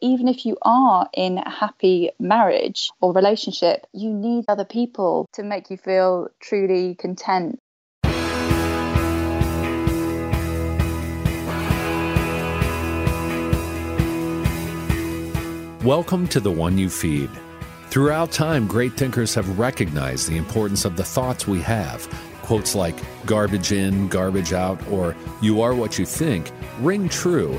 even if you are in a happy marriage or relationship, you need other people to make you feel truly content. Welcome to The One You Feed. Throughout time, great thinkers have recognized the importance of the thoughts we have. Quotes like garbage in, garbage out, or you are what you think ring true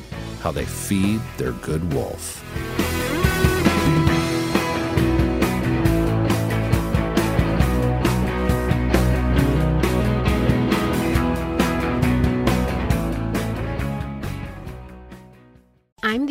how they feed their good wolf.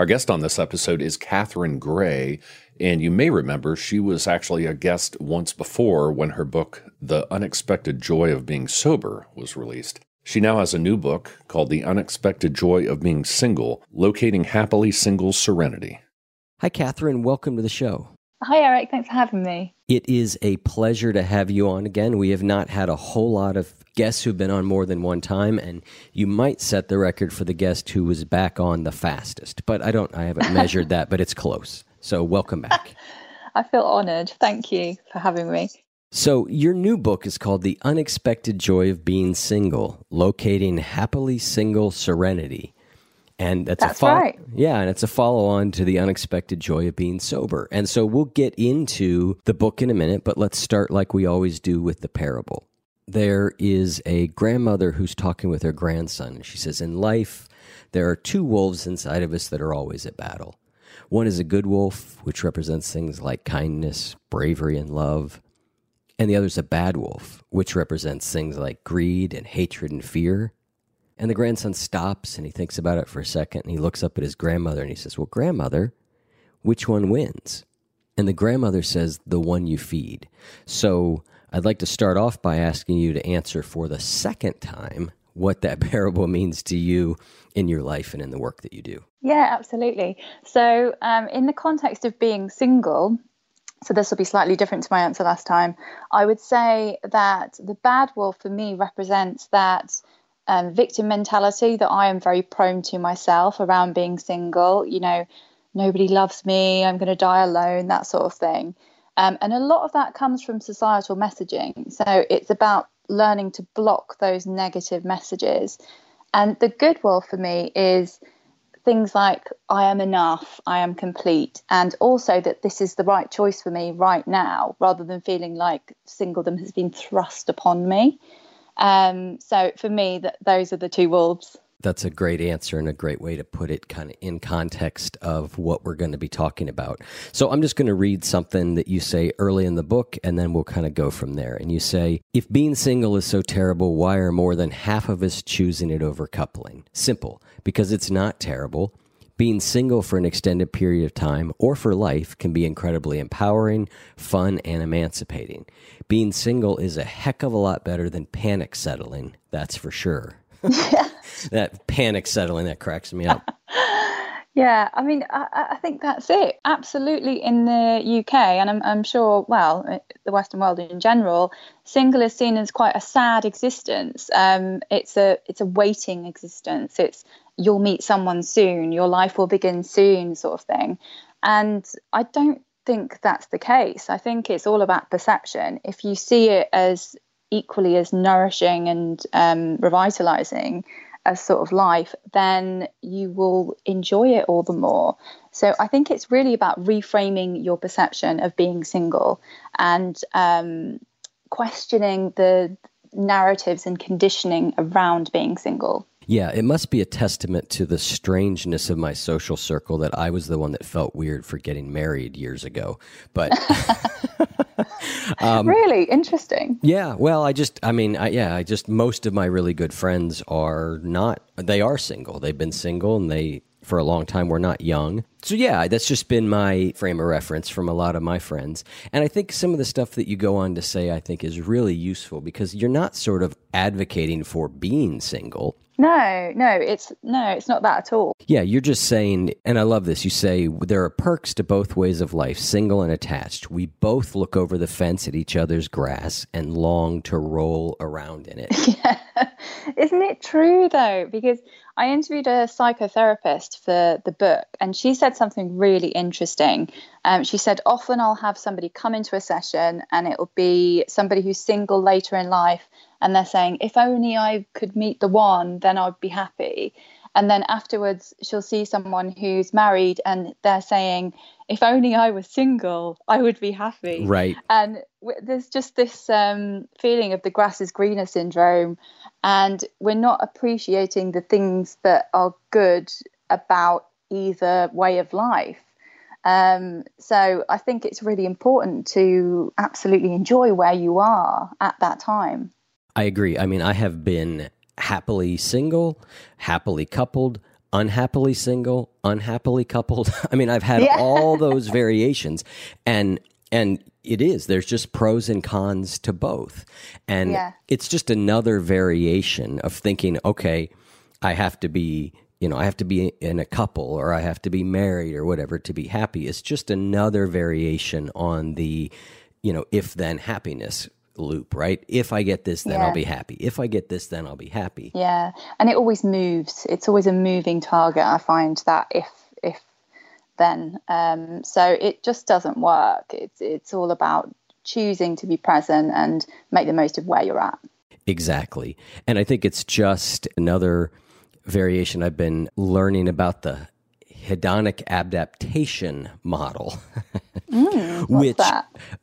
Our guest on this episode is Catherine Gray, and you may remember she was actually a guest once before when her book, The Unexpected Joy of Being Sober, was released. She now has a new book called The Unexpected Joy of Being Single Locating Happily Single Serenity. Hi, Catherine. Welcome to the show. Hi, Eric. Thanks for having me. It is a pleasure to have you on again. We have not had a whole lot of guests who've been on more than one time, and you might set the record for the guest who was back on the fastest. But I don't, I haven't measured that, but it's close. So welcome back. I feel honored. Thank you for having me. So, your new book is called The Unexpected Joy of Being Single Locating Happily Single Serenity. And that's, that's a fo- right. Yeah, and it's a follow on to the unexpected joy of being sober. And so we'll get into the book in a minute, but let's start like we always do with the parable. There is a grandmother who's talking with her grandson, and she says, In life, there are two wolves inside of us that are always at battle. One is a good wolf, which represents things like kindness, bravery, and love. And the other is a bad wolf, which represents things like greed and hatred and fear. And the grandson stops and he thinks about it for a second and he looks up at his grandmother and he says, Well, grandmother, which one wins? And the grandmother says, The one you feed. So I'd like to start off by asking you to answer for the second time what that parable means to you in your life and in the work that you do. Yeah, absolutely. So, um, in the context of being single, so this will be slightly different to my answer last time, I would say that the bad wolf for me represents that um, victim mentality that I am very prone to myself around being single. You know, nobody loves me, I'm going to die alone, that sort of thing. Um, and a lot of that comes from societal messaging. So it's about learning to block those negative messages. And the good wolf for me is things like I am enough, I am complete, and also that this is the right choice for me right now, rather than feeling like singledom has been thrust upon me. Um, so for me, that those are the two wolves. That's a great answer and a great way to put it kind of in context of what we're going to be talking about. So I'm just going to read something that you say early in the book and then we'll kind of go from there. And you say, If being single is so terrible, why are more than half of us choosing it over coupling? Simple, because it's not terrible. Being single for an extended period of time or for life can be incredibly empowering, fun, and emancipating. Being single is a heck of a lot better than panic settling, that's for sure. that panic settling that cracks me up. Yeah, I mean, I, I, think that's it. Absolutely, in the UK, and I'm, I'm, sure, well, the Western world in general, single is seen as quite a sad existence. Um, it's a it's a waiting existence. It's you'll meet someone soon, your life will begin soon, sort of thing. And I don't think that's the case. I think it's all about perception. If you see it as equally as nourishing and um, revitalizing as sort of life, then you will enjoy it all the more. So I think it's really about reframing your perception of being single and um, questioning the narratives and conditioning around being single. Yeah, it must be a testament to the strangeness of my social circle that I was the one that felt weird for getting married years ago. But um, really interesting. Yeah, well, I just, I mean, I, yeah, I just most of my really good friends are not. They are single. They've been single, and they for a long time were not young. So yeah, that's just been my frame of reference from a lot of my friends. And I think some of the stuff that you go on to say I think is really useful because you're not sort of advocating for being single. No, no, it's no, it's not that at all. Yeah, you're just saying, and I love this. You say there are perks to both ways of life, single and attached. We both look over the fence at each other's grass and long to roll around in it. Yeah. Isn't it true though? Because I interviewed a psychotherapist for the book, and she said something really interesting. Um, she said, Often I'll have somebody come into a session, and it'll be somebody who's single later in life and they're saying, if only I could meet the one, then I'd be happy. And then afterwards, she'll see someone who's married and they're saying, if only I was single, I would be happy. Right. And w- there's just this um, feeling of the grass is greener syndrome. And we're not appreciating the things that are good about either way of life. Um, so I think it's really important to absolutely enjoy where you are at that time. I agree. I mean, I have been happily single, happily coupled, unhappily single, unhappily coupled. I mean, I've had yeah. all those variations and and it is there's just pros and cons to both. And yeah. it's just another variation of thinking, okay, I have to be you know, I have to be in a couple or I have to be married or whatever to be happy. It's just another variation on the, you know, if then happiness loop, right? If I get this, then yeah. I'll be happy. If I get this, then I'll be happy. Yeah, and it always moves. It's always a moving target. I find that if if then, um, so it just doesn't work. It's it's all about choosing to be present and make the most of where you're at. Exactly, and I think it's just another variation I've been learning about the hedonic adaptation model. Mm, which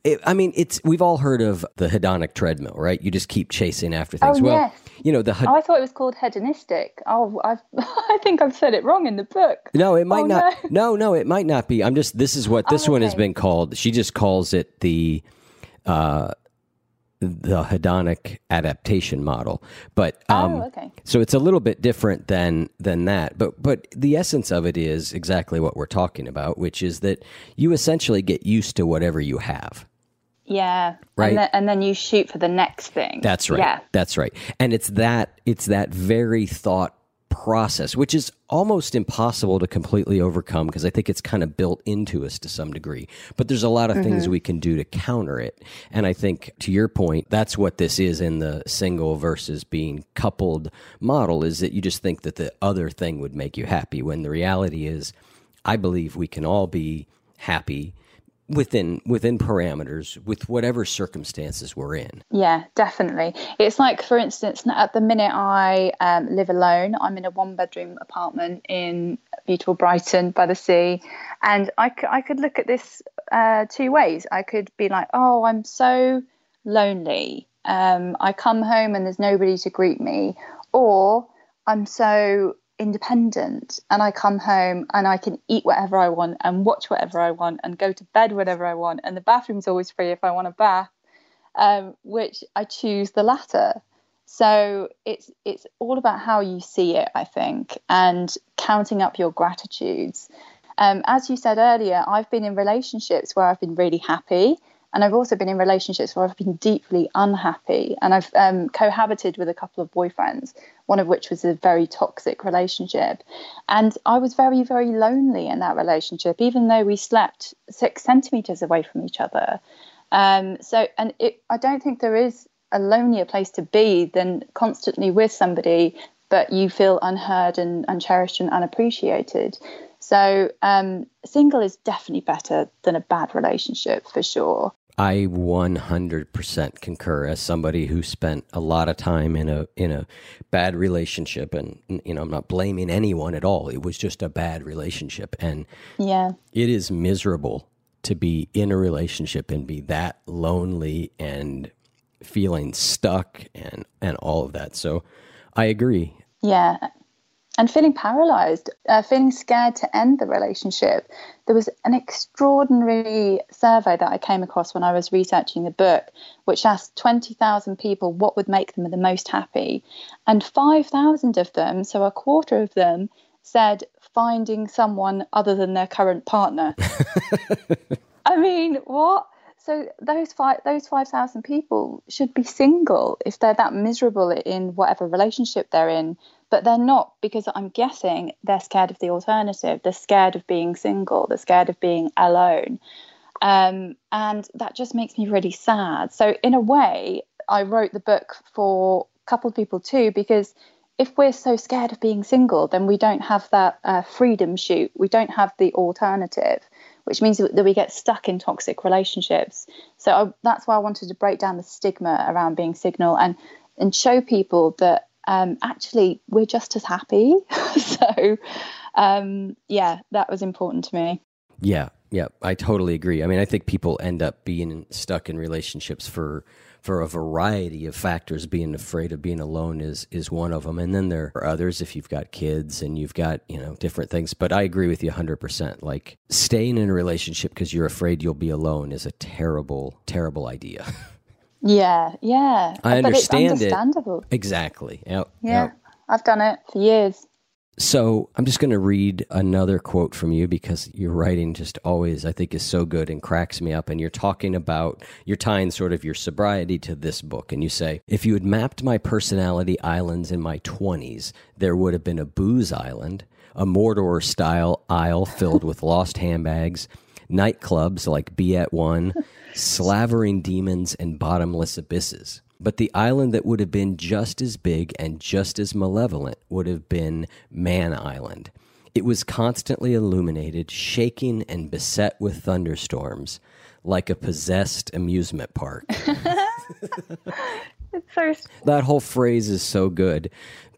it, I mean, it's we've all heard of the hedonic treadmill, right? You just keep chasing after things. Oh, well, yes. you know the. oh, I thought it was called hedonistic. Oh, I've, I think I've said it wrong in the book. No, it might oh, not. No. no. no, it might not be. I'm just. This is what this oh, one has been called. She just calls it the. Uh, the hedonic adaptation model. But oh, um, oh, okay. so it's a little bit different than than that. But but the essence of it is exactly what we're talking about, which is that you essentially get used to whatever you have. Yeah. Right. And then, and then you shoot for the next thing. That's right. Yeah. That's right. And it's that it's that very thought process, which is almost impossible to completely overcome because I think it's kind of built into us to some degree. But there's a lot of mm-hmm. things we can do to counter it. And I think to your point, that's what this is in the single versus being coupled model is that you just think that the other thing would make you happy when the reality is I believe we can all be happy within within parameters with whatever circumstances we're in. Yeah definitely. It's like for instance at the minute i um, live alone. I'm in a one bedroom apartment in beautiful brighton by the sea. And i, c- I could look at this uh, two ways. I could be like oh i'm so lonely. Um, I come home and there's nobody to greet me, or I'm so independent and I come home and I can eat whatever I want and watch whatever I want and go to bed whenever I want and the bathroom's always free if I want a bath, um, which I choose the latter. So it's it's all about how you see it, I think, and counting up your gratitudes. Um, as you said earlier, I've been in relationships where I've been really happy and I've also been in relationships where I've been deeply unhappy, and I've um, cohabited with a couple of boyfriends, one of which was a very toxic relationship. And I was very, very lonely in that relationship, even though we slept six centimeters away from each other. Um, so, and it, I don't think there is a lonelier place to be than constantly with somebody, but you feel unheard and uncherished and unappreciated. So, um, single is definitely better than a bad relationship for sure. I 100% concur. As somebody who spent a lot of time in a in a bad relationship and you know I'm not blaming anyone at all it was just a bad relationship. And yeah. it is miserable to be in a relationship and be that lonely and feeling stuck and and all of that. So I agree. Yeah and feeling paralyzed, uh, feeling scared to end the relationship. There was an extraordinary survey that I came across when I was researching the book, which asked 20,000 people what would make them the most happy. And 5,000 of them, so a quarter of them, said finding someone other than their current partner. I mean, what? So those five those five thousand people should be single if they're that miserable in whatever relationship they're in but they're not because I'm guessing they're scared of the alternative. They're scared of being single. They're scared of being alone. Um, and that just makes me really sad. So, in a way, I wrote the book for coupled people too, because if we're so scared of being single, then we don't have that uh, freedom shoot. We don't have the alternative, which means that we get stuck in toxic relationships. So I, that's why I wanted to break down the stigma around being single and and show people that um, actually we're just as happy. so, um, yeah, that was important to me. Yeah, yeah, I totally agree. I mean, I think people end up being stuck in relationships for for a variety of factors. Being afraid of being alone is is one of them, and then there are others if you've got kids and you've got you know different things. But I agree with you hundred percent. Like staying in a relationship because you're afraid you'll be alone is a terrible, terrible idea. Yeah, yeah. I but understand understandable. it. Exactly. Yep, yeah. Yep. I've done it for years. So I'm just going to read another quote from you because your writing just always, I think, is so good and cracks me up. And you're talking about, you're tying sort of your sobriety to this book. And you say, if you had mapped my personality islands in my 20s, there would have been a booze island, a Mordor style isle filled with lost handbags, nightclubs like Be at One, slavering demons, and bottomless abysses. But the island that would have been just as big and just as malevolent would have been Man Island. It was constantly illuminated, shaking and beset with thunderstorms, like a possessed amusement park. it's so that whole phrase is so good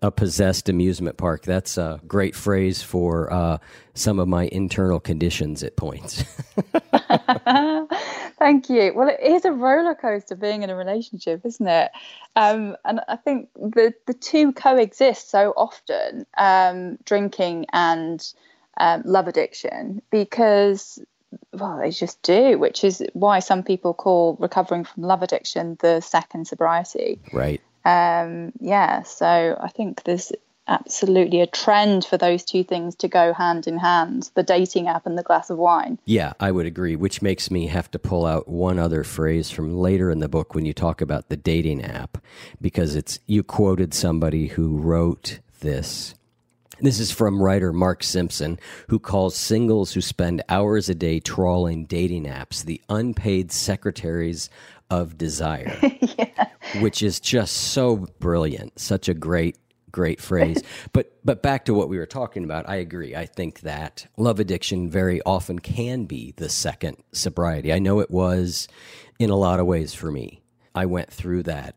a possessed amusement park. That's a great phrase for uh, some of my internal conditions at points. Thank you. Well, it is a roller coaster being in a relationship, isn't it? Um, and I think the the two coexist so often, um, drinking and um, love addiction, because well, they just do, which is why some people call recovering from love addiction the second sobriety. Right. Um, yeah, so I think there's absolutely a trend for those two things to go hand in hand the dating app and the glass of wine. Yeah, I would agree, which makes me have to pull out one other phrase from later in the book when you talk about the dating app, because it's you quoted somebody who wrote this. This is from writer Mark Simpson, who calls singles who spend hours a day trawling dating apps the unpaid secretaries of desire, yeah. which is just so brilliant. Such a great, great phrase. but but back to what we were talking about, I agree. I think that love addiction very often can be the second sobriety. I know it was in a lot of ways for me. I went through that.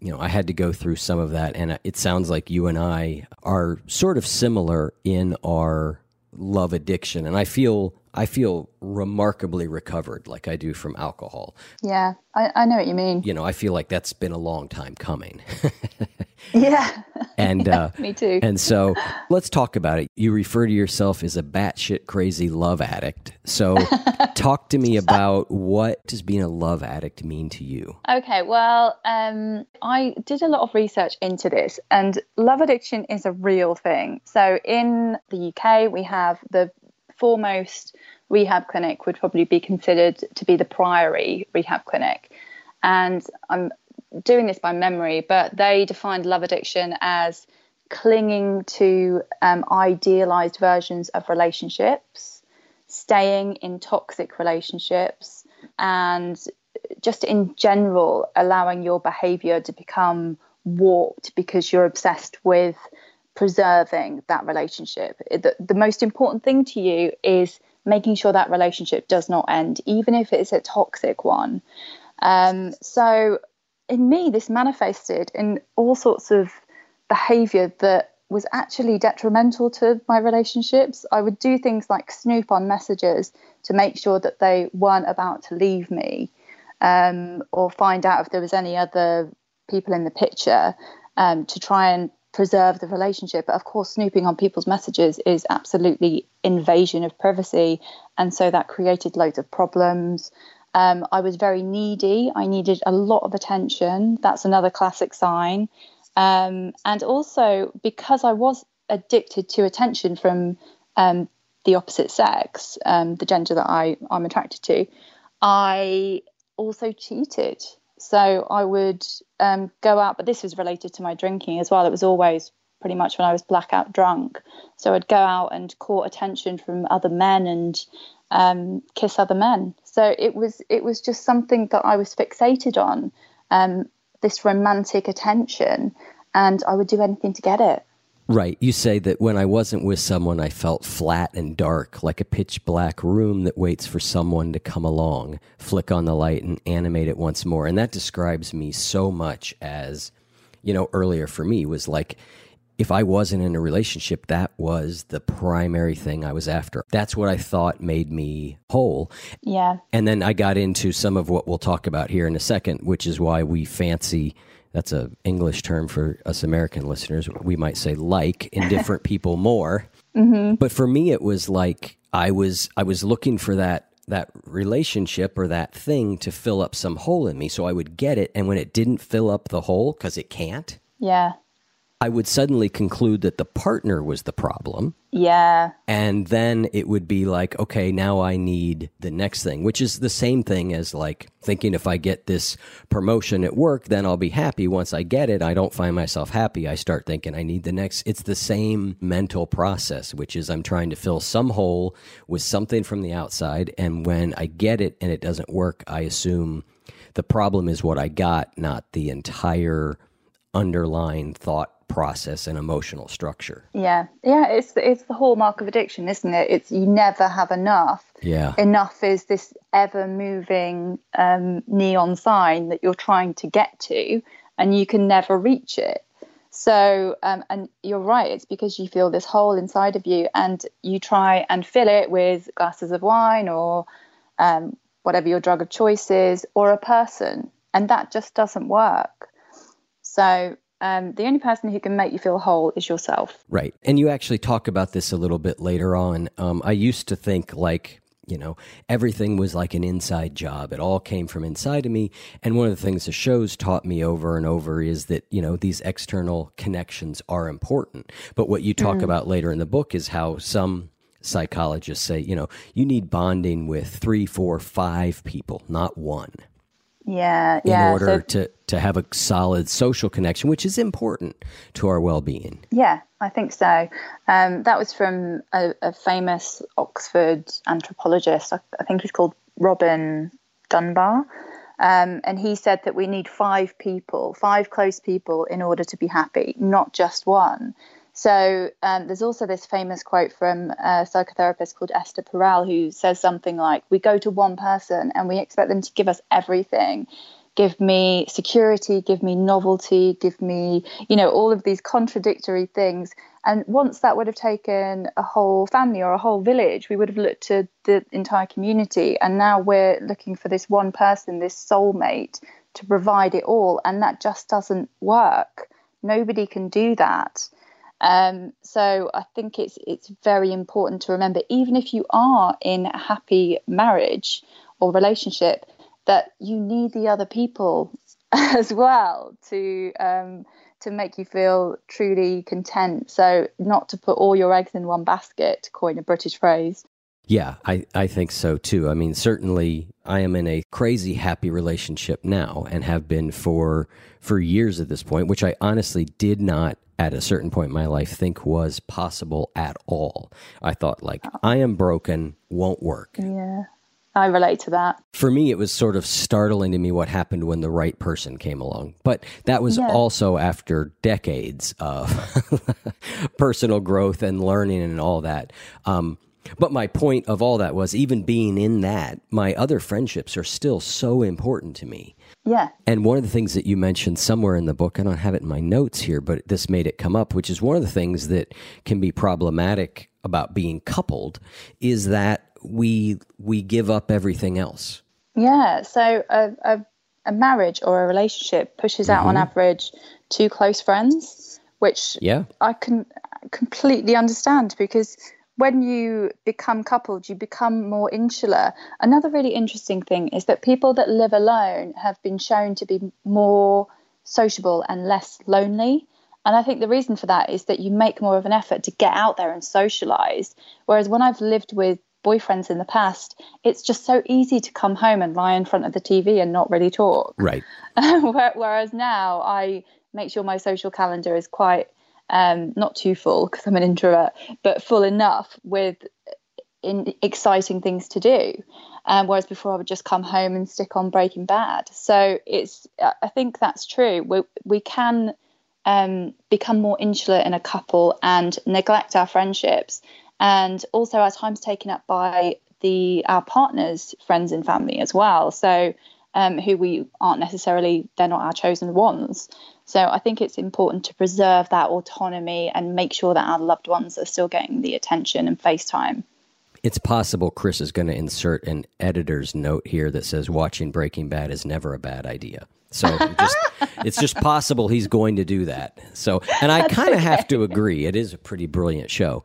You know, I had to go through some of that, and it sounds like you and I are sort of similar in our love addiction, and I feel I feel remarkably recovered, like I do from alcohol. Yeah, I, I know what you mean. You know, I feel like that's been a long time coming. yeah, and yeah, uh, me too. And so, let's talk about it. You refer to yourself as a batshit crazy love addict. So, talk to me about what does being a love addict mean to you? Okay, well, um, I did a lot of research into this, and love addiction is a real thing. So, in the UK, we have the foremost rehab clinic would probably be considered to be the Priory Rehab Clinic. And I'm doing this by memory, but they defined love addiction as clinging to um, idealized versions of relationships, staying in toxic relationships, and just in general allowing your behavior to become warped because you're obsessed with preserving that relationship. The, the most important thing to you is making sure that relationship does not end, even if it's a toxic one. Um, so, in me, this manifested in all sorts of behavior that was actually detrimental to my relationships. I would do things like snoop on messages to make sure that they weren't about to leave me, um, or find out if there was any other people in the picture um, to try and preserve the relationship. But of course, snooping on people's messages is absolutely invasion of privacy. And so that created loads of problems. Um, I was very needy. I needed a lot of attention. That's another classic sign. Um, and also, because I was addicted to attention from um, the opposite sex, um, the gender that I, I'm attracted to, I also cheated. So I would um, go out, but this was related to my drinking as well. It was always pretty much when I was blackout drunk. So I'd go out and court attention from other men and um, kiss other men. So it was it was just something that I was fixated on, um, this romantic attention, and I would do anything to get it. Right. You say that when I wasn't with someone, I felt flat and dark, like a pitch black room that waits for someone to come along, flick on the light, and animate it once more. And that describes me so much as, you know, earlier for me was like, if I wasn't in a relationship, that was the primary thing I was after. That's what I thought made me whole. Yeah. And then I got into some of what we'll talk about here in a second, which is why we fancy that's a English term for us American listeners. We might say like in different people more. Mm-hmm. But for me, it was like I was I was looking for that that relationship or that thing to fill up some hole in me. So I would get it, and when it didn't fill up the hole, because it can't, Yeah. I would suddenly conclude that the partner was the problem. Yeah. And then it would be like, okay, now I need the next thing, which is the same thing as like thinking if I get this promotion at work, then I'll be happy. Once I get it, I don't find myself happy. I start thinking I need the next. It's the same mental process, which is I'm trying to fill some hole with something from the outside. And when I get it and it doesn't work, I assume the problem is what I got, not the entire underlying thought process and emotional structure. Yeah. Yeah. It's it's the hallmark of addiction, isn't it? It's you never have enough. Yeah. Enough is this ever moving um, neon sign that you're trying to get to, and you can never reach it. So, um, and you're right, it's because you feel this hole inside of you, and you try and fill it with glasses of wine or um, whatever your drug of choice is, or a person, and that just doesn't work. So, um, the only person who can make you feel whole is yourself. Right. And you actually talk about this a little bit later on. Um, I used to think like, you know, everything was like an inside job. It all came from inside of me. And one of the things the shows taught me over and over is that, you know, these external connections are important. But what you talk Mm. about later in the book is how some psychologists say, you know, you need bonding with three, four, five people, not one Yeah, in yeah. order so, to, to have a solid social connection, which is important to our well being. yeah, I think so. Um, that was from a, a famous Oxford anthropologist. I, I think he's called Robin Dunbar. Um, and he said that we need five people, five close people, in order to be happy, not just one. So um, there's also this famous quote from a psychotherapist called Esther Perel who says something like, "We go to one person and we expect them to give us everything." Give me security, give me novelty, give me, you know, all of these contradictory things. And once that would have taken a whole family or a whole village, we would have looked to the entire community. And now we're looking for this one person, this soulmate, to provide it all. And that just doesn't work. Nobody can do that. Um, so I think it's it's very important to remember, even if you are in a happy marriage or relationship, that you need the other people as well to um, to make you feel truly content. So not to put all your eggs in one basket, to coin a British phrase. Yeah, I, I think so too. I mean, certainly I am in a crazy happy relationship now and have been for for years at this point, which I honestly did not at a certain point in my life think was possible at all. I thought like I am broken, won't work. Yeah. I relate to that. For me, it was sort of startling to me what happened when the right person came along. But that was yeah. also after decades of personal growth and learning and all that. Um, but my point of all that was even being in that, my other friendships are still so important to me. Yeah. And one of the things that you mentioned somewhere in the book, I don't have it in my notes here, but this made it come up, which is one of the things that can be problematic about being coupled is that we we give up everything else. Yeah. So a, a, a marriage or a relationship pushes out mm-hmm. on average two close friends, which yeah. I can completely understand because when you become coupled, you become more insular. Another really interesting thing is that people that live alone have been shown to be more sociable and less lonely. And I think the reason for that is that you make more of an effort to get out there and socialize. Whereas when I've lived with boyfriends in the past, it's just so easy to come home and lie in front of the TV and not really talk. Right. Whereas now I make sure my social calendar is quite um, not too full because I'm an introvert, but full enough with in exciting things to do. Um, whereas before I would just come home and stick on Breaking Bad. So it's I think that's true. We we can um, become more insular in a couple and neglect our friendships, and also our time's taken up by the our partners, friends, and family as well. So um, who we aren't necessarily they're not our chosen ones. So I think it's important to preserve that autonomy and make sure that our loved ones are still getting the attention and FaceTime. It's possible Chris is going to insert an editor's note here that says watching Breaking Bad is never a bad idea. So just, it's just possible he's going to do that. So, and I kind of okay. have to agree. It is a pretty brilliant show.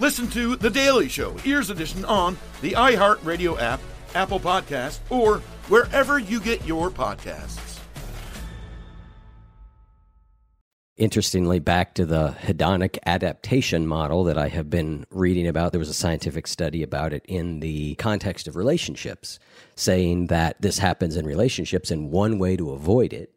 Listen to The Daily Show, Ears Edition, on the iHeartRadio app, Apple Podcast, or wherever you get your podcasts. Interestingly, back to the hedonic adaptation model that I have been reading about, there was a scientific study about it in the context of relationships, saying that this happens in relationships, and one way to avoid it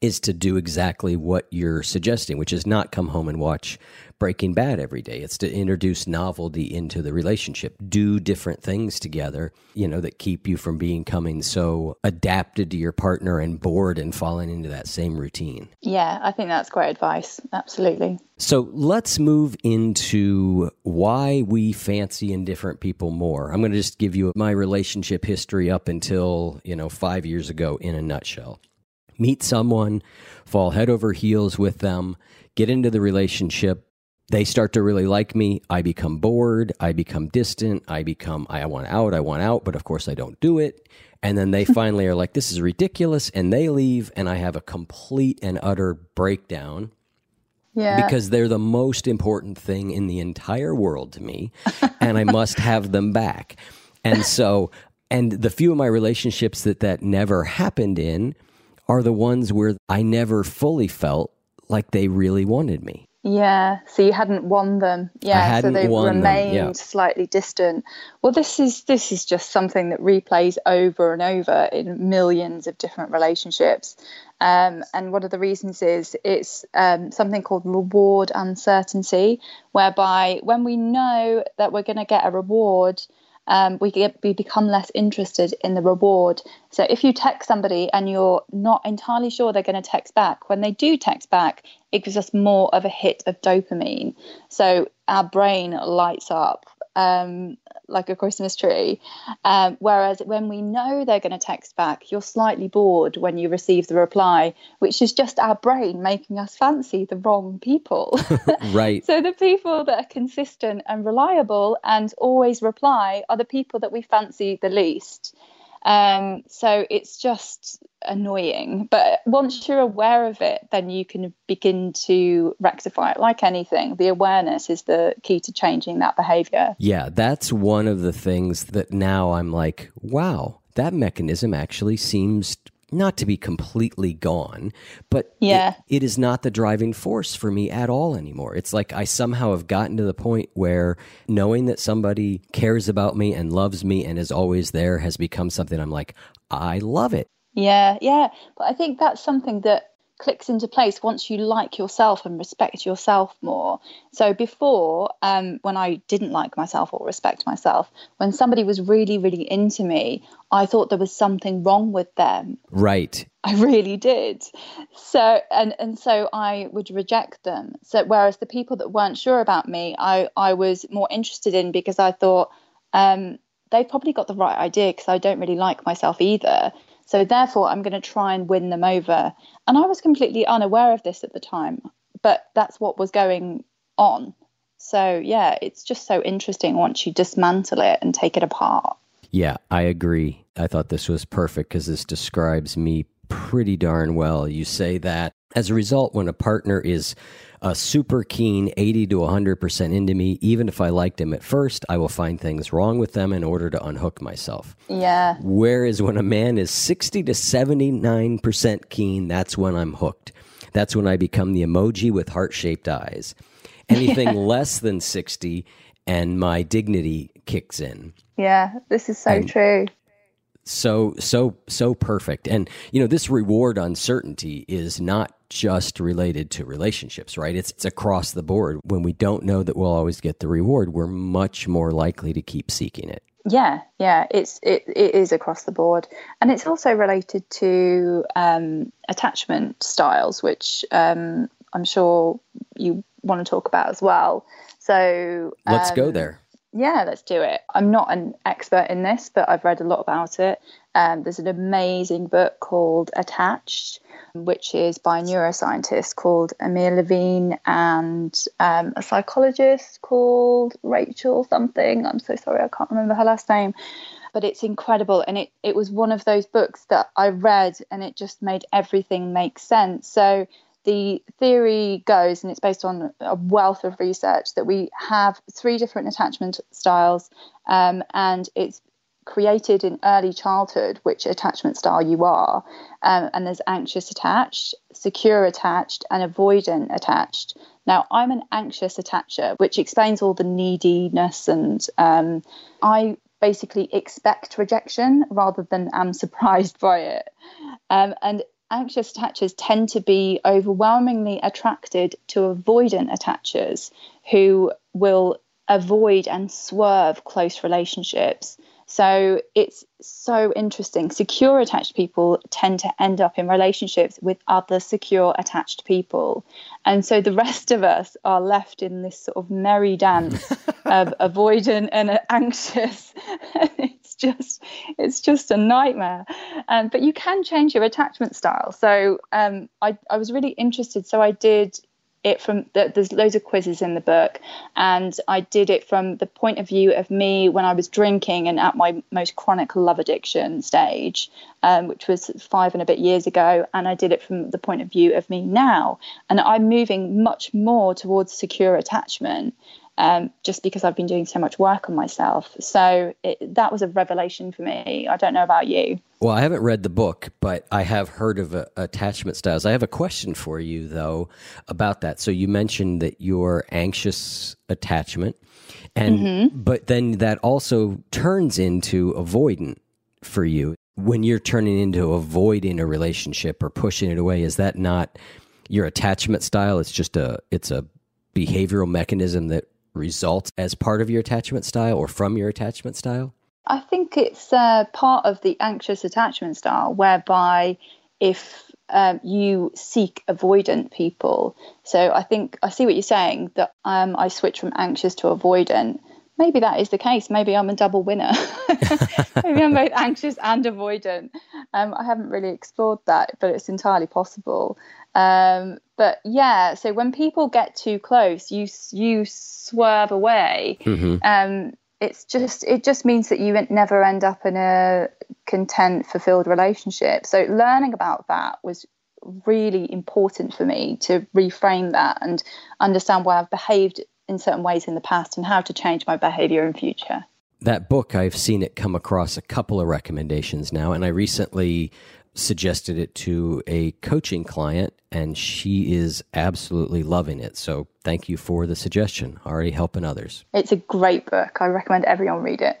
is to do exactly what you're suggesting, which is not come home and watch Breaking Bad every day. It's to introduce novelty into the relationship, do different things together, you know, that keep you from becoming so adapted to your partner and bored and falling into that same routine. Yeah, I think that's great advice. Absolutely. So let's move into why we fancy indifferent people more. I'm going to just give you my relationship history up until, you know, five years ago in a nutshell meet someone, fall head over heels with them, get into the relationship. They start to really like me. I become bored. I become distant. I become, I want out. I want out. But of course, I don't do it. And then they finally are like, this is ridiculous. And they leave. And I have a complete and utter breakdown. Yeah. Because they're the most important thing in the entire world to me. and I must have them back. And so, and the few of my relationships that that never happened in, are the ones where I never fully felt like they really wanted me. Yeah, so you hadn't won them. Yeah, so they remained yeah. slightly distant. Well, this is this is just something that replays over and over in millions of different relationships. Um, and one of the reasons is it's um, something called reward uncertainty, whereby when we know that we're going to get a reward, um, we get we become less interested in the reward. So if you text somebody and you're not entirely sure they're going to text back, when they do text back, it gives us more of a hit of dopamine. So our brain lights up um, like a Christmas tree. Um, whereas when we know they're going to text back, you're slightly bored when you receive the reply, which is just our brain making us fancy the wrong people. right. so the people that are consistent and reliable and always reply are the people that we fancy the least. Um, so it's just annoying. But once you're aware of it, then you can begin to rectify it. Like anything, the awareness is the key to changing that behavior. Yeah, that's one of the things that now I'm like, wow, that mechanism actually seems not to be completely gone, but yeah. it, it is not the driving force for me at all anymore. It's like I somehow have gotten to the point where knowing that somebody cares about me and loves me and is always there has become something I'm like, I love it. Yeah, yeah. But I think that's something that clicks into place once you like yourself and respect yourself more. So before, um, when I didn't like myself or respect myself, when somebody was really, really into me, I thought there was something wrong with them. Right. I really did. So and and so I would reject them. So whereas the people that weren't sure about me, I I was more interested in because I thought um, they've probably got the right idea because I don't really like myself either. So therefore, I'm going to try and win them over. And I was completely unaware of this at the time, but that's what was going on. So yeah, it's just so interesting once you dismantle it and take it apart. Yeah, I agree. I thought this was perfect because this describes me pretty darn well. You say that as a result, when a partner is a super keen 80 to 100% into me. Even if I liked him at first, I will find things wrong with them in order to unhook myself. Yeah. Whereas when a man is 60 to 79% keen, that's when I'm hooked. That's when I become the emoji with heart shaped eyes. Anything less than 60 and my dignity kicks in. Yeah, this is so and true so so so perfect and you know this reward uncertainty is not just related to relationships right? It's, it's across the board. When we don't know that we'll always get the reward we're much more likely to keep seeking it. Yeah yeah it's it, it is across the board. And it's also related to um, attachment styles which um, i'm sure you want to talk about as well. So um, let's go um, there. yeah, let's do it. I'm not an expert in this, but I've read a lot about it. Um, there's an amazing book called Attached, which is by a neuroscientist called Amir Levine and um, a psychologist called Rachel something. I'm so sorry, I can't remember her last name. But it's incredible. And it, it was one of those books that I read and it just made everything make sense. So the theory goes, and it's based on a wealth of research, that we have three different attachment styles, um, and it's created in early childhood which attachment style you are. Um, and there's anxious attached, secure attached, and avoidant attached. Now, I'm an anxious attacher, which explains all the neediness, and um, I basically expect rejection rather than am surprised by it. Um, and anxious attachers tend to be overwhelmingly attracted to avoidant attachers who will avoid and swerve close relationships. So it's so interesting. Secure attached people tend to end up in relationships with other secure attached people. And so the rest of us are left in this sort of merry dance of avoidant and anxious. it's just it's just a nightmare. Um, but you can change your attachment style. So um, I, I was really interested. So I did it from the, there's loads of quizzes in the book and i did it from the point of view of me when i was drinking and at my most chronic love addiction stage um, which was five and a bit years ago and i did it from the point of view of me now. And i'm moving much more towards secure attachment um, just because I've been doing so much work on myself. So it, that was a revelation for me. I don't know about you. Well, I haven't read the book, but I have heard of uh, attachment styles. I have a question for you, though, about that. So you mentioned that you're anxious attachment, and mm-hmm. but then that also turns into avoidant for you when you're turning into avoiding a relationship or pushing it away. Is that not your attachment style? It's just a it's a behavioral mechanism that results as part of your attachment style or from your attachment style? I think it's uh, part of the anxious attachment style, whereby if um, you seek avoidant people. So I think I see what you're saying that um, I switch from anxious to avoidant. Maybe that is the case. Maybe I'm a double winner. Maybe I'm both anxious and avoidant. Um, I haven't really explored that, but it's entirely possible. Um, but yeah, so when people get too close, you you swerve away. Mm-hmm. Um, it's just it just means that you never end up in a content, fulfilled relationship. So learning about that was really important for me to reframe that and understand why I've behaved in certain ways in the past and how to change my behavior in future. That book, I've seen it come across a couple of recommendations now, and I recently suggested it to a coaching client, and she is absolutely loving it. So thank you for the suggestion. Already helping others. It's a great book. I recommend everyone read it.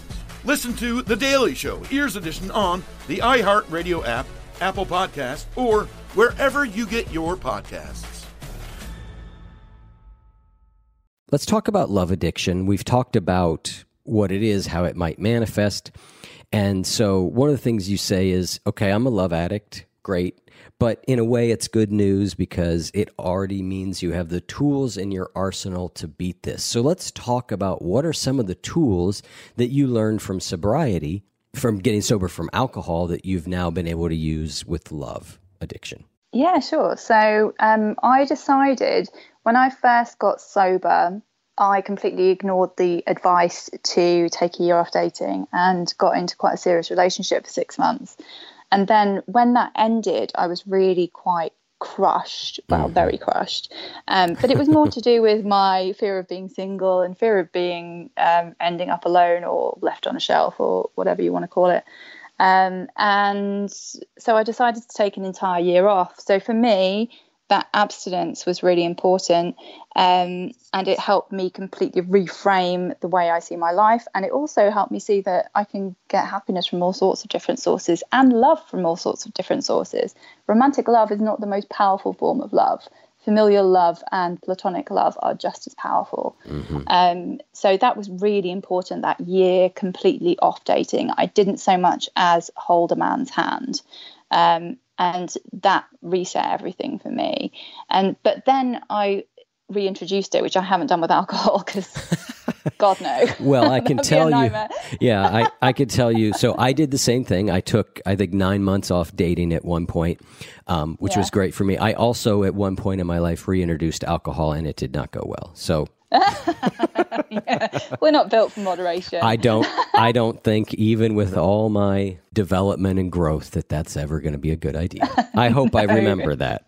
Listen to The Daily Show, Ears Edition, on the iHeartRadio app, Apple Podcasts, or wherever you get your podcasts. Let's talk about love addiction. We've talked about what it is, how it might manifest. And so, one of the things you say is, okay, I'm a love addict. Great. But in a way, it's good news because it already means you have the tools in your arsenal to beat this. So, let's talk about what are some of the tools that you learned from sobriety, from getting sober from alcohol, that you've now been able to use with love addiction. Yeah, sure. So, um, I decided when I first got sober, I completely ignored the advice to take a year off dating and got into quite a serious relationship for six months. And then when that ended, I was really quite crushed well mm-hmm. very crushed. Um, but it was more to do with my fear of being single and fear of being um, ending up alone or left on a shelf or whatever you want to call it. Um, and so i decided to take an entire year off. So for me that abstinence was really important um, and it helped me completely reframe the way I see my life. And it also helped me see that I can get happiness from all sorts of different sources and love from all sorts of different sources. Romantic love is not the most powerful form of love. Familial love and platonic love are just as powerful. Mm-hmm. Um, so that was really important that year completely off dating. I didn't so much as hold a man's hand. Um, and that reset everything for me. And but then I reintroduced it, which I haven't done with alcohol because God no. Well, I can tell you. Yeah, I, I could tell you. So I did the same thing. I took, I think, nine months off dating at one point, um, which yeah. was great for me. I also, at one point in my life, reintroduced alcohol and it did not go well. So yeah. We're not built for moderation. I don't. I don't think even with all my development and growth that that's ever going to be a good idea. I hope no. I remember that.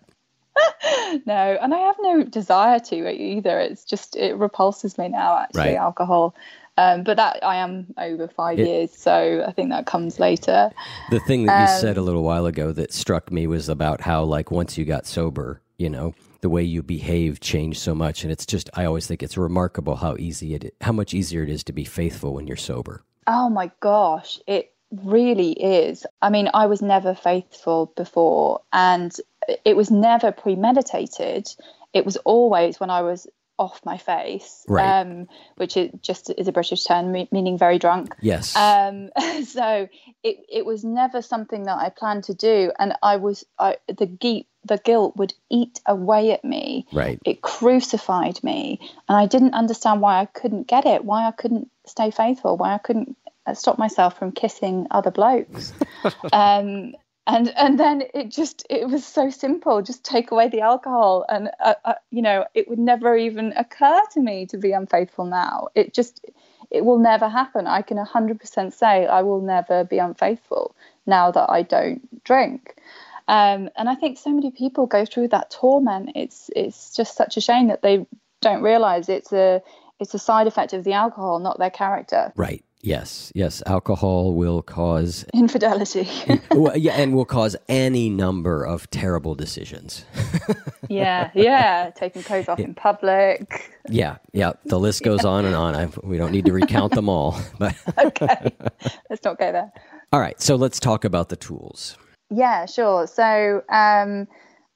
no, and I have no desire to either. It's just it repulses me now. Actually, right. alcohol. Um, but that I am over five it, years, so I think that comes later. The thing that um, you said a little while ago that struck me was about how, like, once you got sober, you know, the way you behave changed so much and it's just i always think it's remarkable how easy it how much easier it is to be faithful when you're sober. Oh my gosh it really is. I mean i was never faithful before and it was never premeditated. It was always when i was off my face, right. um, which is just is a British term meaning very drunk. Yes. Um, so it it was never something that I planned to do, and I was I, the guilt the guilt would eat away at me. Right. It crucified me, and I didn't understand why I couldn't get it, why I couldn't stay faithful, why I couldn't uh, stop myself from kissing other blokes. um, and and then it just it was so simple just take away the alcohol. And uh, uh, you know it would never even occur to me to be unfaithful now. It just it will never happen. I can 100% say i will never be unfaithful now that i don't drink. Um, and i think so many people go through that torment. It's it's just such a shame that they don't realize it's a it's a side effect of the alcohol not their character. Right Yes, yes. Alcohol will cause infidelity. well, yeah, and will cause any number of terrible decisions. yeah, yeah. Taking clothes off yeah. in public. Yeah, yeah. The list goes yeah. on and on. I, we don't need to recount them all. But okay, let's not go there. All right, so let's talk about the tools. Yeah, sure. So, um,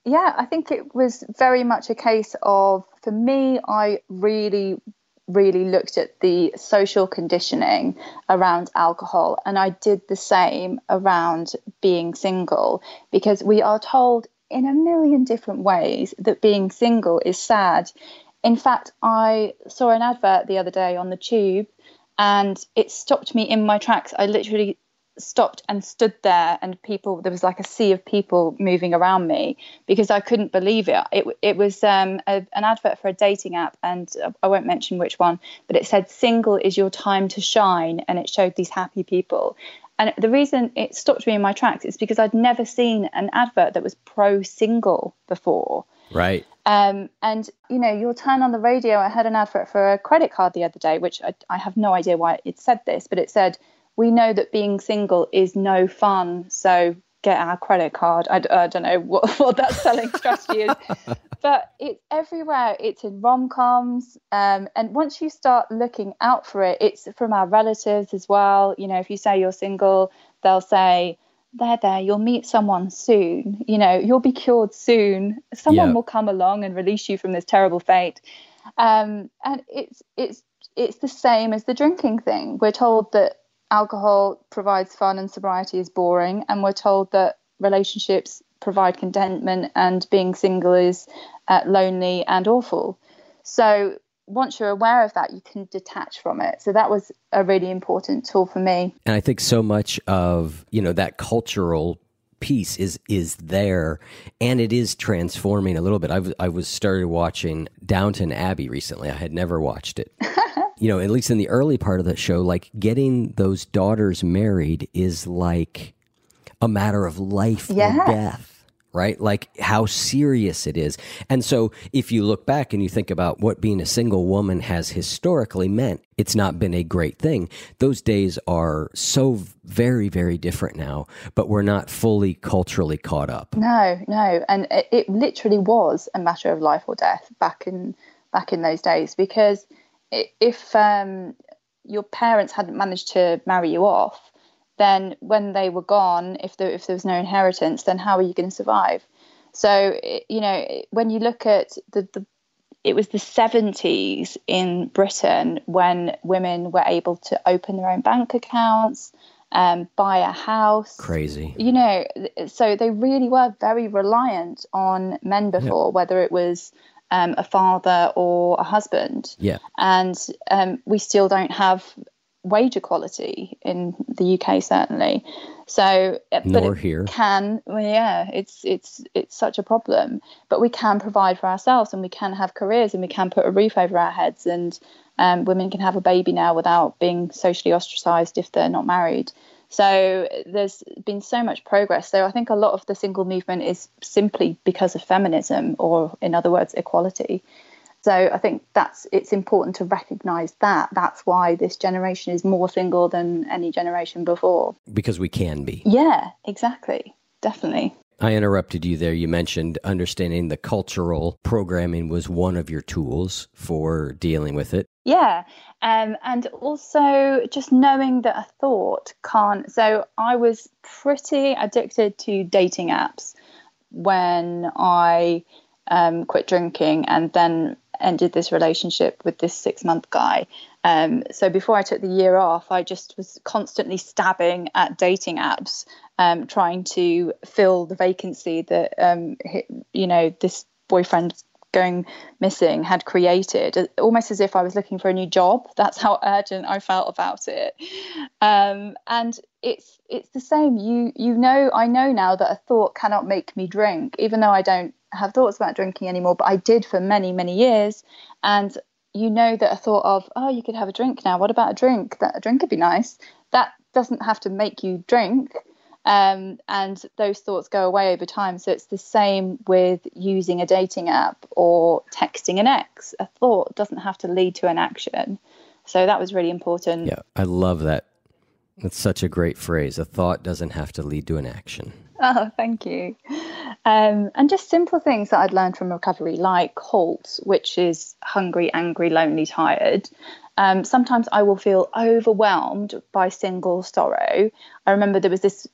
yeah, I think it was very much a case of, for me, I really really looked at the social conditioning around alcohol, and I did the same around being single because we are told in a million different ways that being single is sad. In fact, I saw an advert the other day on the tube and it stopped me in my tracks. I literally stopped and stood there and people there was like a sea of people moving around me because I couldn't believe it. It, it was um, a, an advert for a dating app and I won't mention which one but it said single is your time to shine and it showed these happy people. And the reason it stopped me in my tracks is because I'd never seen an advert that was pro single before. Right. Um, and you know, you'll turn on the radio. I heard an advert for a credit card the other day, which I, I have no idea why it said this, but it said we know that being single is no fun. So get our credit card. I, I don't know what, what that selling strategy is, but it's everywhere. It's in rom coms. Um, and once you start looking out for it, it's from our relatives as well. You know, if you say you're single, they'll say, there, there, you'll meet someone soon. You know, you'll be cured soon. Someone Yeah. will come along and release you from this terrible fate. Um, and it's it's it's the same as the drinking thing. We're told that alcohol provides fun and sobriety is boring, and we're told that relationships provide contentment and being single is uh, lonely and awful. So once you're aware of that, you can detach from it. So that was a really important tool for me. And I think so much of, you know, that cultural piece is is there and it is transforming a little bit. I was I was started watching Downton Abbey recently. I had never watched it. you know, at least in the early part of the show, like getting those daughters married is like a matter of life Yeah. or death. Right? Like how serious it is. And so if you look back and you think about what being a single woman has historically meant, it's not been a great thing. Those days are so very, very different now, but we're not fully culturally caught up. No, no, and it, it literally was a matter of life or death back in back in those days because if um, your parents hadn't managed to marry you off, then when they were gone, if there if there was no inheritance, then how are you going to survive? So you know when you look at the, the it was the 70s in Britain when women were able to open their own bank accounts, um, buy a house, Crazy. you know so they really were very reliant on men before whether it was um, a father or a husband Yeah. and um, we still don't have wage equality in the UK certainly so uh, but Nor it here. can well, yeah it's it's it's such a problem but we can provide for ourselves and we can have careers and we can put a roof over our heads and um, women can have a baby now without being socially ostracized if they're not married so there's been so much progress. So I think a lot of the single movement is simply because of feminism, or in other words, equality. So I think that's it's important to recognise that. That's why this generation is more single than any generation before. Because we can be. Yeah, exactly, definitely. I interrupted you there. You mentioned understanding the cultural programming was one of your tools for dealing with it. Yeah. Um, and also just knowing that a thought can't. So I was pretty addicted to dating apps when I um, quit drinking and then ended this relationship with this six month guy. Um, so before I took the year off, I just was constantly stabbing at dating apps, um, trying to fill the vacancy that, um, you know, this boyfriend going missing had created almost as if I was looking for a new job. That's how urgent I felt about it. Um, and it's it's the same. You you know I know now that a thought cannot make me drink even though I don't have thoughts about drinking anymore but I did for many many years. And you know that a thought of oh you could have a drink now what about a drink that a drink would be nice that doesn't have to make you drink um, and those thoughts go away over time. So it's the same with using a dating app or texting an ex. A thought doesn't have to lead to an action. So that was really important. Yeah, I love that. That's such a great phrase. A thought doesn't have to lead to an action. Oh, thank you. Um, and just simple things that I'd learned from recovery, like HALT, which is hungry, angry, lonely, tired. Um, sometimes I will feel overwhelmed by single sorrow. I remember there was this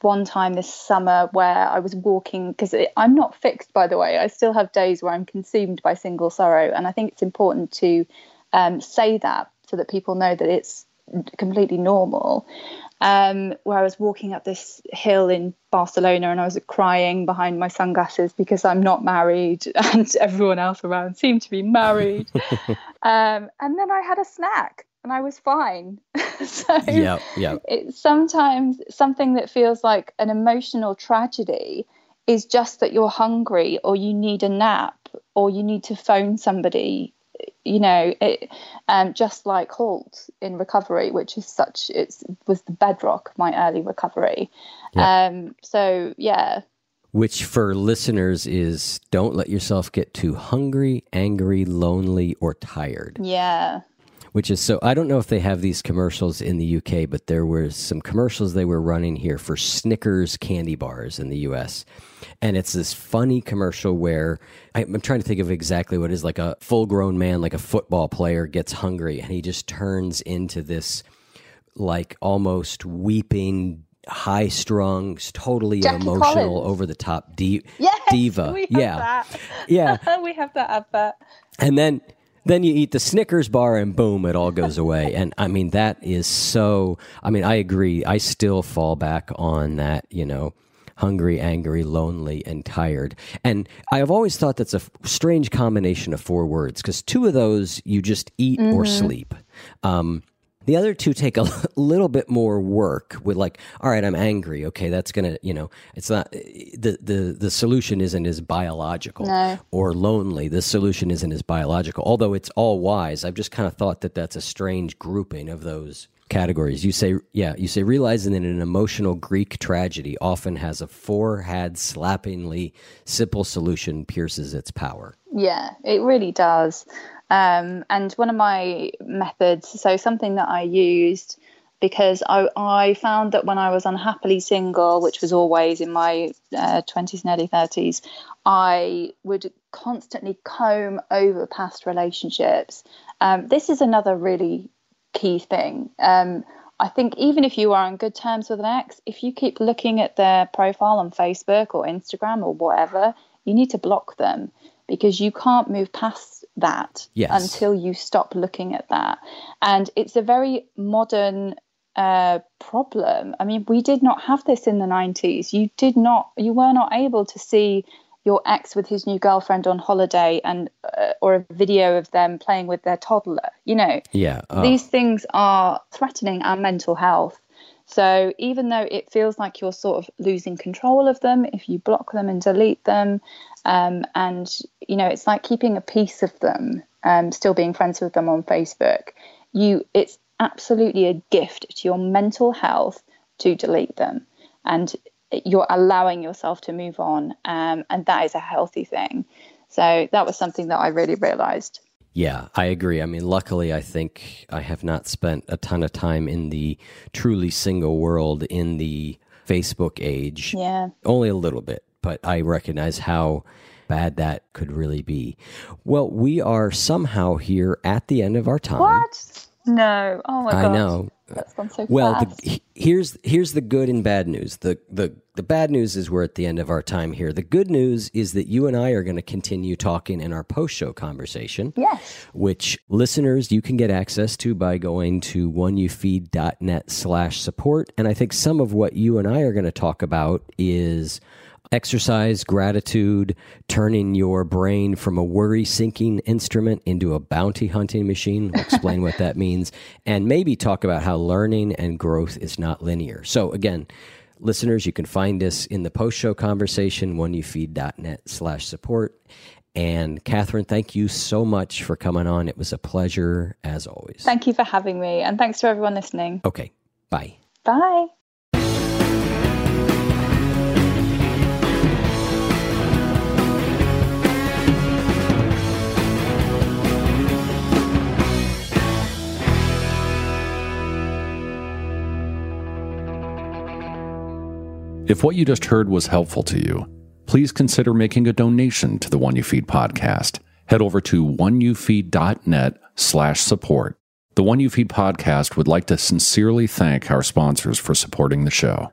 one time this summer where I was walking because I'm not fixed, by the way. I still have days where I'm consumed by single sorrow, and I think it's important to um, say that so that people know that it's completely normal. Um, where I was walking up this hill in Barcelona and I was crying behind my sunglasses because I'm not married and everyone else around seemed to be married. um, and then I had a snack and I was fine. so Yeah, yeah. it's sometimes something that feels like an emotional tragedy is just that you're hungry or you need a nap or you need to phone somebody you know it um, just like halt in recovery which is such it's was the bedrock of my early recovery Yeah. um so yeah Which for listeners is don't let yourself get too hungry, angry, lonely, or tired. yeah Which is so, I don't know if they have these commercials in the UK, but there were some commercials they were running here for Snickers candy bars in the US. And it's this funny commercial where I- I'm trying to think of exactly what it is like a full grown man, like a football player, gets hungry and he just turns into this like almost weeping high strung, totally Jackie emotional, Collins. over the top di- Yes, diva. we have yeah. that. Yeah. we have that advert. And then then you eat the Snickers bar and boom, it all goes away. and I mean that is so I mean, I agree. I still fall back on that, you know, hungry, angry, lonely, and tired. And I have always thought that's a f- strange combination of four words because two of those you just eat or Mhm. sleep. Um, the other two take a little bit more work with like, all right, I'm angry. Okay, that's gonna, you know, it's not the the the solution isn't as biological No. or lonely. The solution isn't as biological, although it's all wise. I've just kind of thought that that's a strange grouping of those categories. You say, yeah, you say realizing that an emotional Greek tragedy often has a forehead slappingly simple solution pierces its power. Yeah, it really does. Um, and one of my methods, so something that I used because I, I found that when I was unhappily single, which was always in my uh, 20s and early 30s, I would constantly comb over past relationships. Um, this is another really key thing. Um, I think even if you are on good terms with an ex, if you keep looking at their profile on Facebook or Instagram or whatever, you need to block them because you can't move past that Yes. until you stop looking at that. And it's a very modern uh, problem. I mean, we did not have this in the 90s. You did not, you were not able to see your ex with his new girlfriend on holiday and uh, or a video of them playing with their toddler you know Yeah. uh, these things are threatening our mental health. So even though it feels like you're sort of losing control of them, if you block them and delete them, um, and you know it's like keeping a piece of them, um, still being friends with them on Facebook. You, it's absolutely a gift to your mental health to delete them, and you're allowing yourself to move on, um, and that is a healthy thing. So that was something that I really realized. Yeah, I agree. I mean, luckily, I think I have not spent a ton of time in the truly single world in the Facebook age. Yeah. Only a little bit, but I recognize how bad that could really be. Well, we are somehow here at the end of our time. What? No. Oh my god. I know. That's gone so Well, fast. the, here's here's the good and bad news. The the the bad news is we're at the end of our time here. The good news is that you and I are going to continue talking in our post show conversation. Yes. Which listeners you can get access to by going to oneyoufeed.net slash support. And I think some of what you and I are going to talk about is exercise, gratitude, turning your brain from a worry sinking instrument into a bounty hunting machine. We'll explain what that means. And maybe talk about how learning and growth is not linear. So again, listeners, you can find us in the post show conversation, oneyoufeed.net slash support. And Catherine, thank you so much for coming on. It was a pleasure as always. Thank you for having me, and thanks to everyone listening. Okay, bye. Bye. If what you just heard was helpful to you, please consider making a donation to the One You Feed podcast. Head over to oneyoufeed.net slash support. The One You Feed podcast would like to sincerely thank our sponsors for supporting the show.